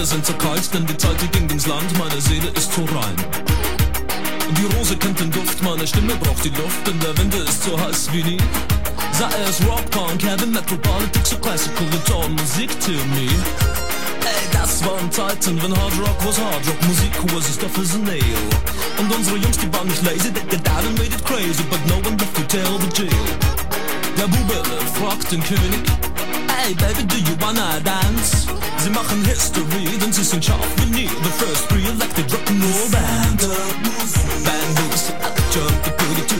Hände sind kalt, denn die Zeit die ging ins Land, meine Seele ist zu rein. Die Rose kennt den Duft, meine Stimme braucht die Luft, denn der Winde ist so heiß wie nie. Sei es Rock, Punk, Heavy Metal, Politics or Classical, it's all Musik to me. Ey, das waren Zeiten, wenn Hard Rock was Hard Rock, Musik was the stuff as a nail. Und unsere Jungs, die waren nicht lazy, they got out and made it crazy, but no one left to tell the tale. Der Bube fragt den König, Hey Baby, do you wanna dance? Sie machen History, denn sie sind scharf wie nie. The first re-elected rock'n'roll band. Band moves, I jump the booty to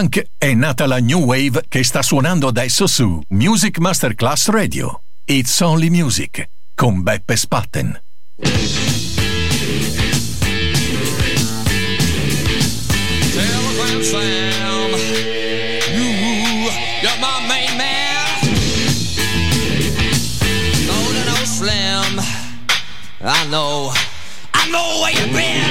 punk è nata la new wave che sta suonando adesso su Music Masterclass Radio. It's Only Music con Beppe Spatten. I know, I know where you've been.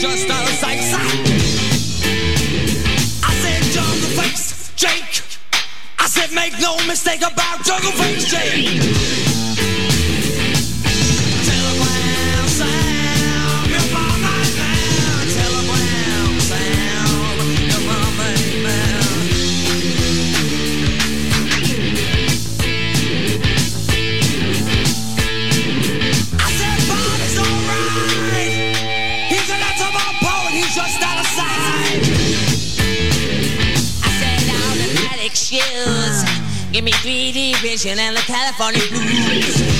just out of sight. I said jungle face, Jake. I said make no mistake about jungle face, Jake. vision and the California blues.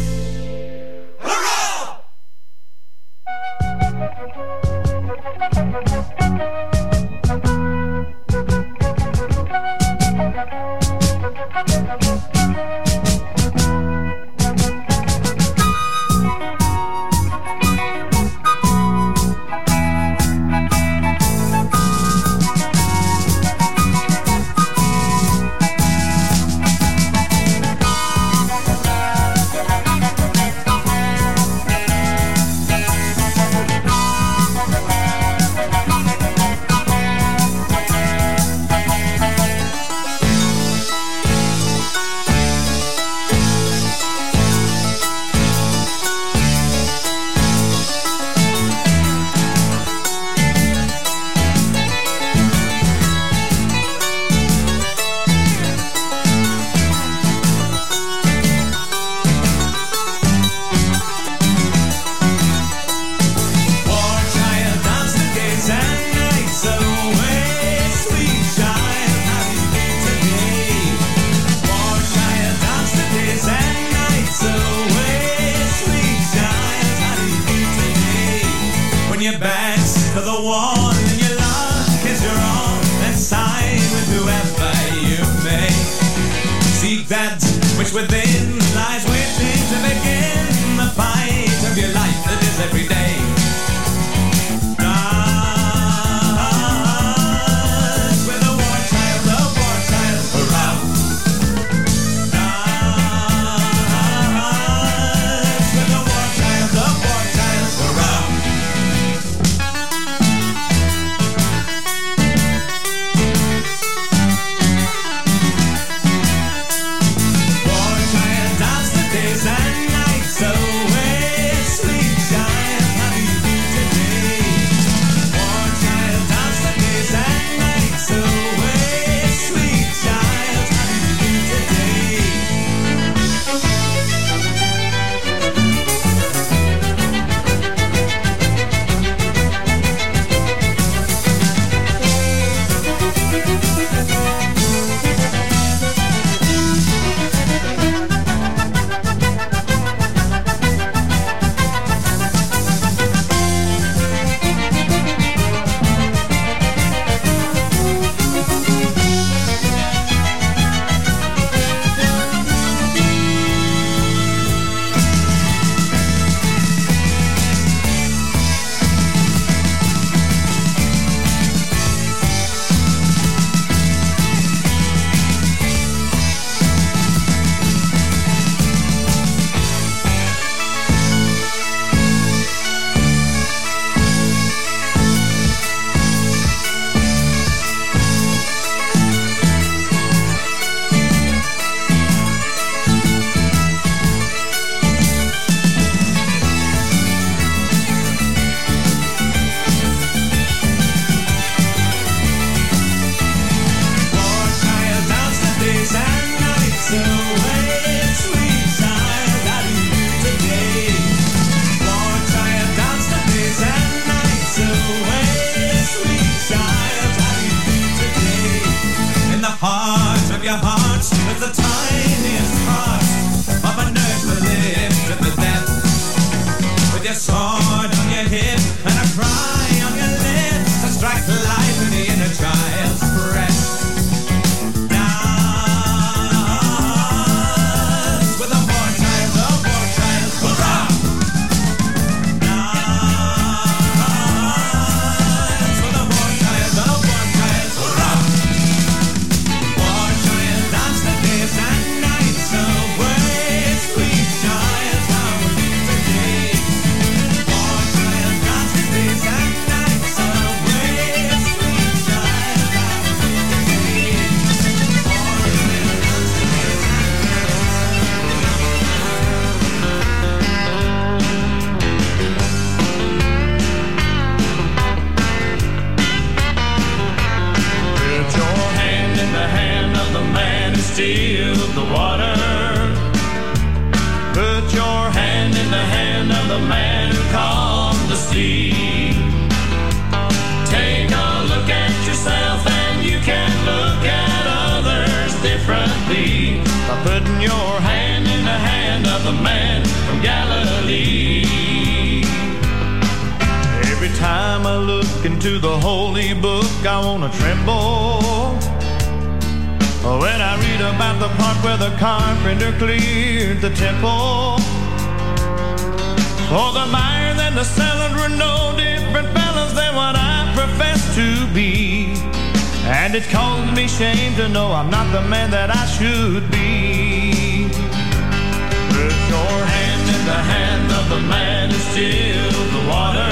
the man who steals the water.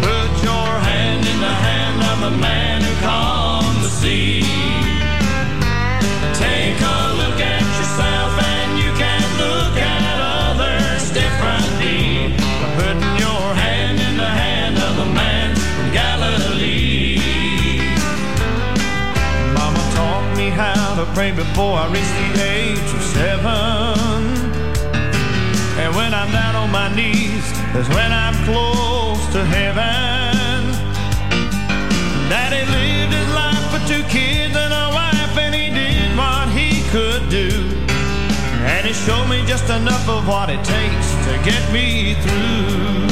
Put your hand in the hand of the man who calms the sea. Take a look at yourself and you can look at others differently. Putting your hand in the hand of the man from Galilee. Mama taught me how to pray before I reached the age of seven my knees is when I'm close to heaven. Daddy lived his life for two kids and a wife, and he did what he could do. And he showed me just enough of what it takes to get me through.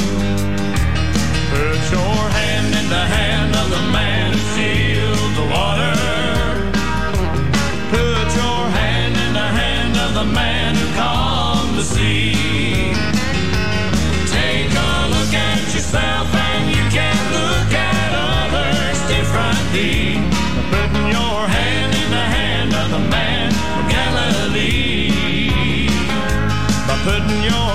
Put your hand in the hand of the man who sealed the water. thee, putting your hand in the hand of the man of Galilee, by putting your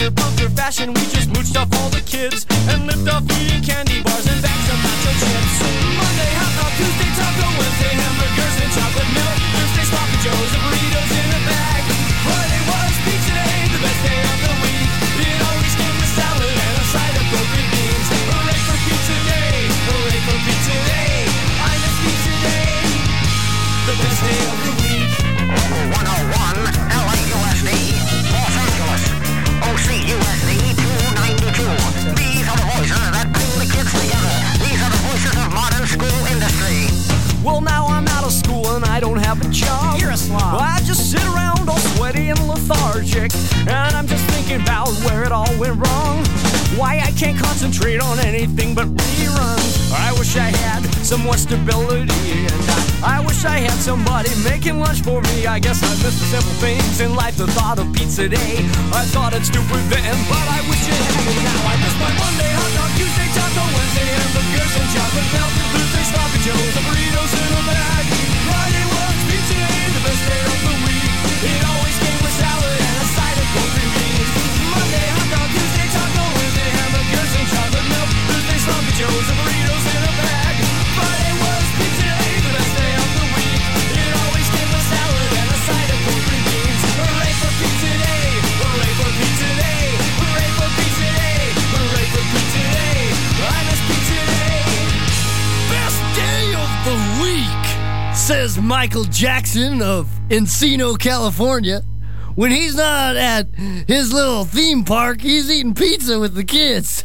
Opposite booster fashion, we just mooched off all the kids and lived off eating candy. out where it all went wrong. Why I can't concentrate on anything but reruns. I wish I had some more stability, and I, I wish I had somebody making lunch for me. I guess I miss the simple things in life. The thought of pizza day, I thought it stupid then, but I wish it had happened now. I miss my Monday hot dog, Tuesday taco, Wednesday hamburgers and chocolate milk, Thursday sloppy joes, the burritos in a bag. Friday was pizza day, the best day of the week. It always came with salad. says Michael Jackson of Encino, California. When he's not at his little theme park, he's eating pizza with the kids.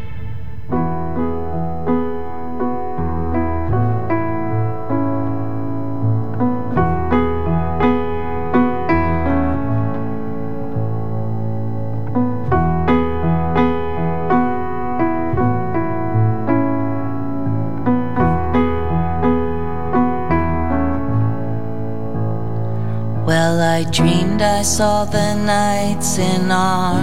what's in our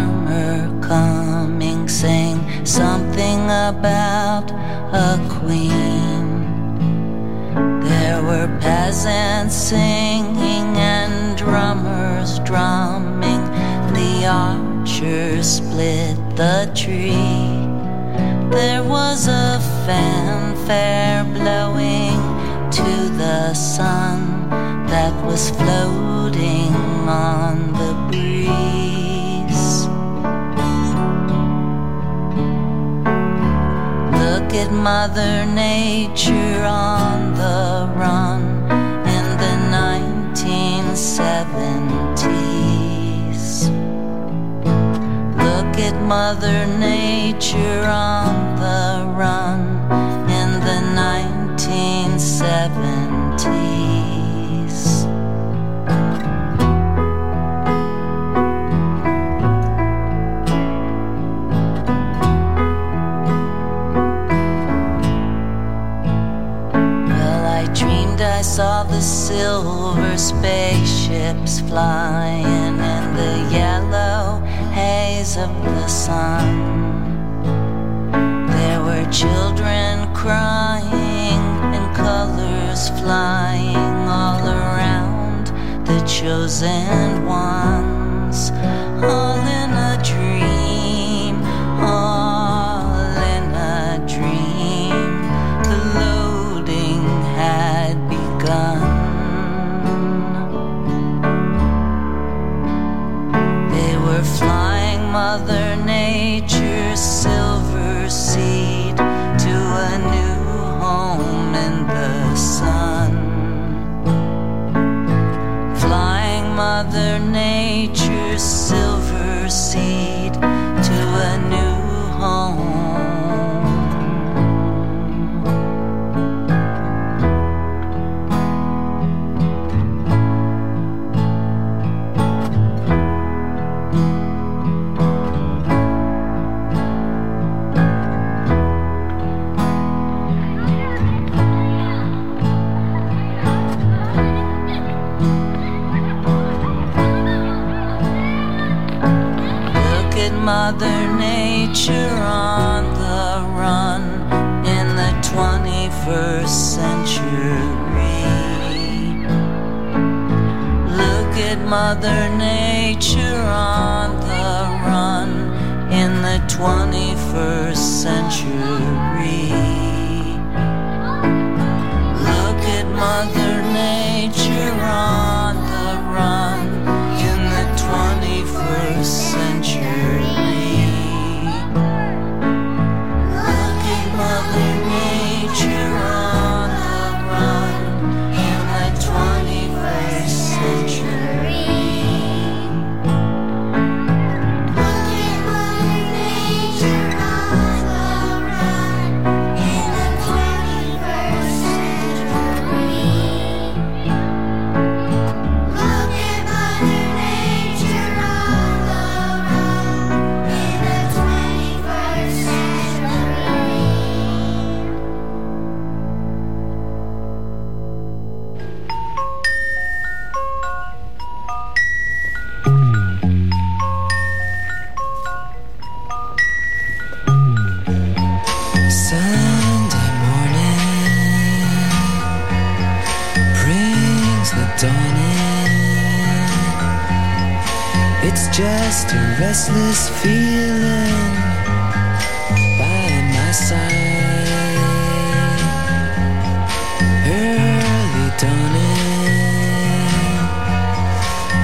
Mother Nature on the run in the 1970s. Look at Mother Nature on ships flying in the yellow haze of the sun. There were children crying and colors flying all around the chosen one. 21st century. Look at Mother Nature on the run in the 21st century. Just a restless feeling by my side. Early dawning,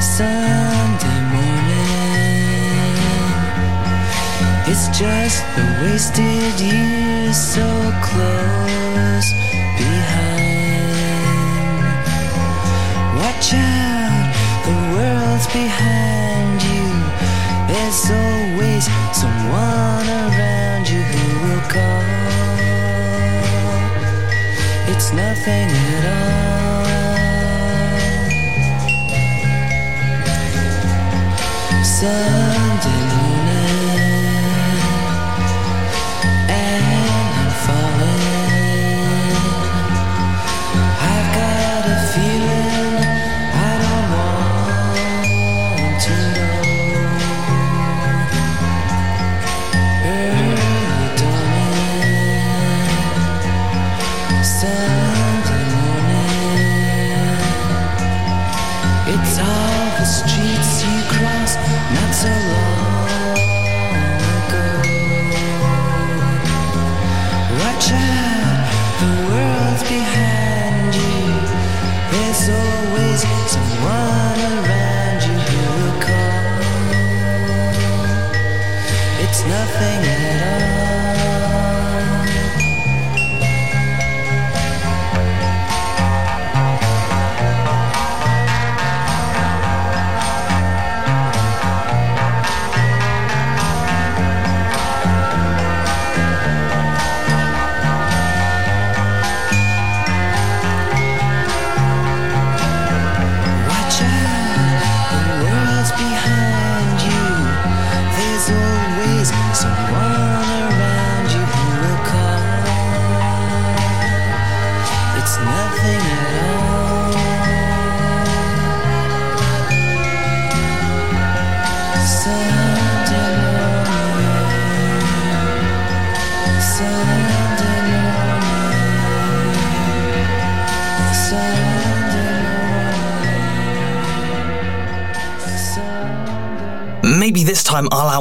Sunday morning. It's just the wasted all.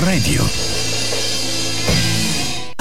Radio.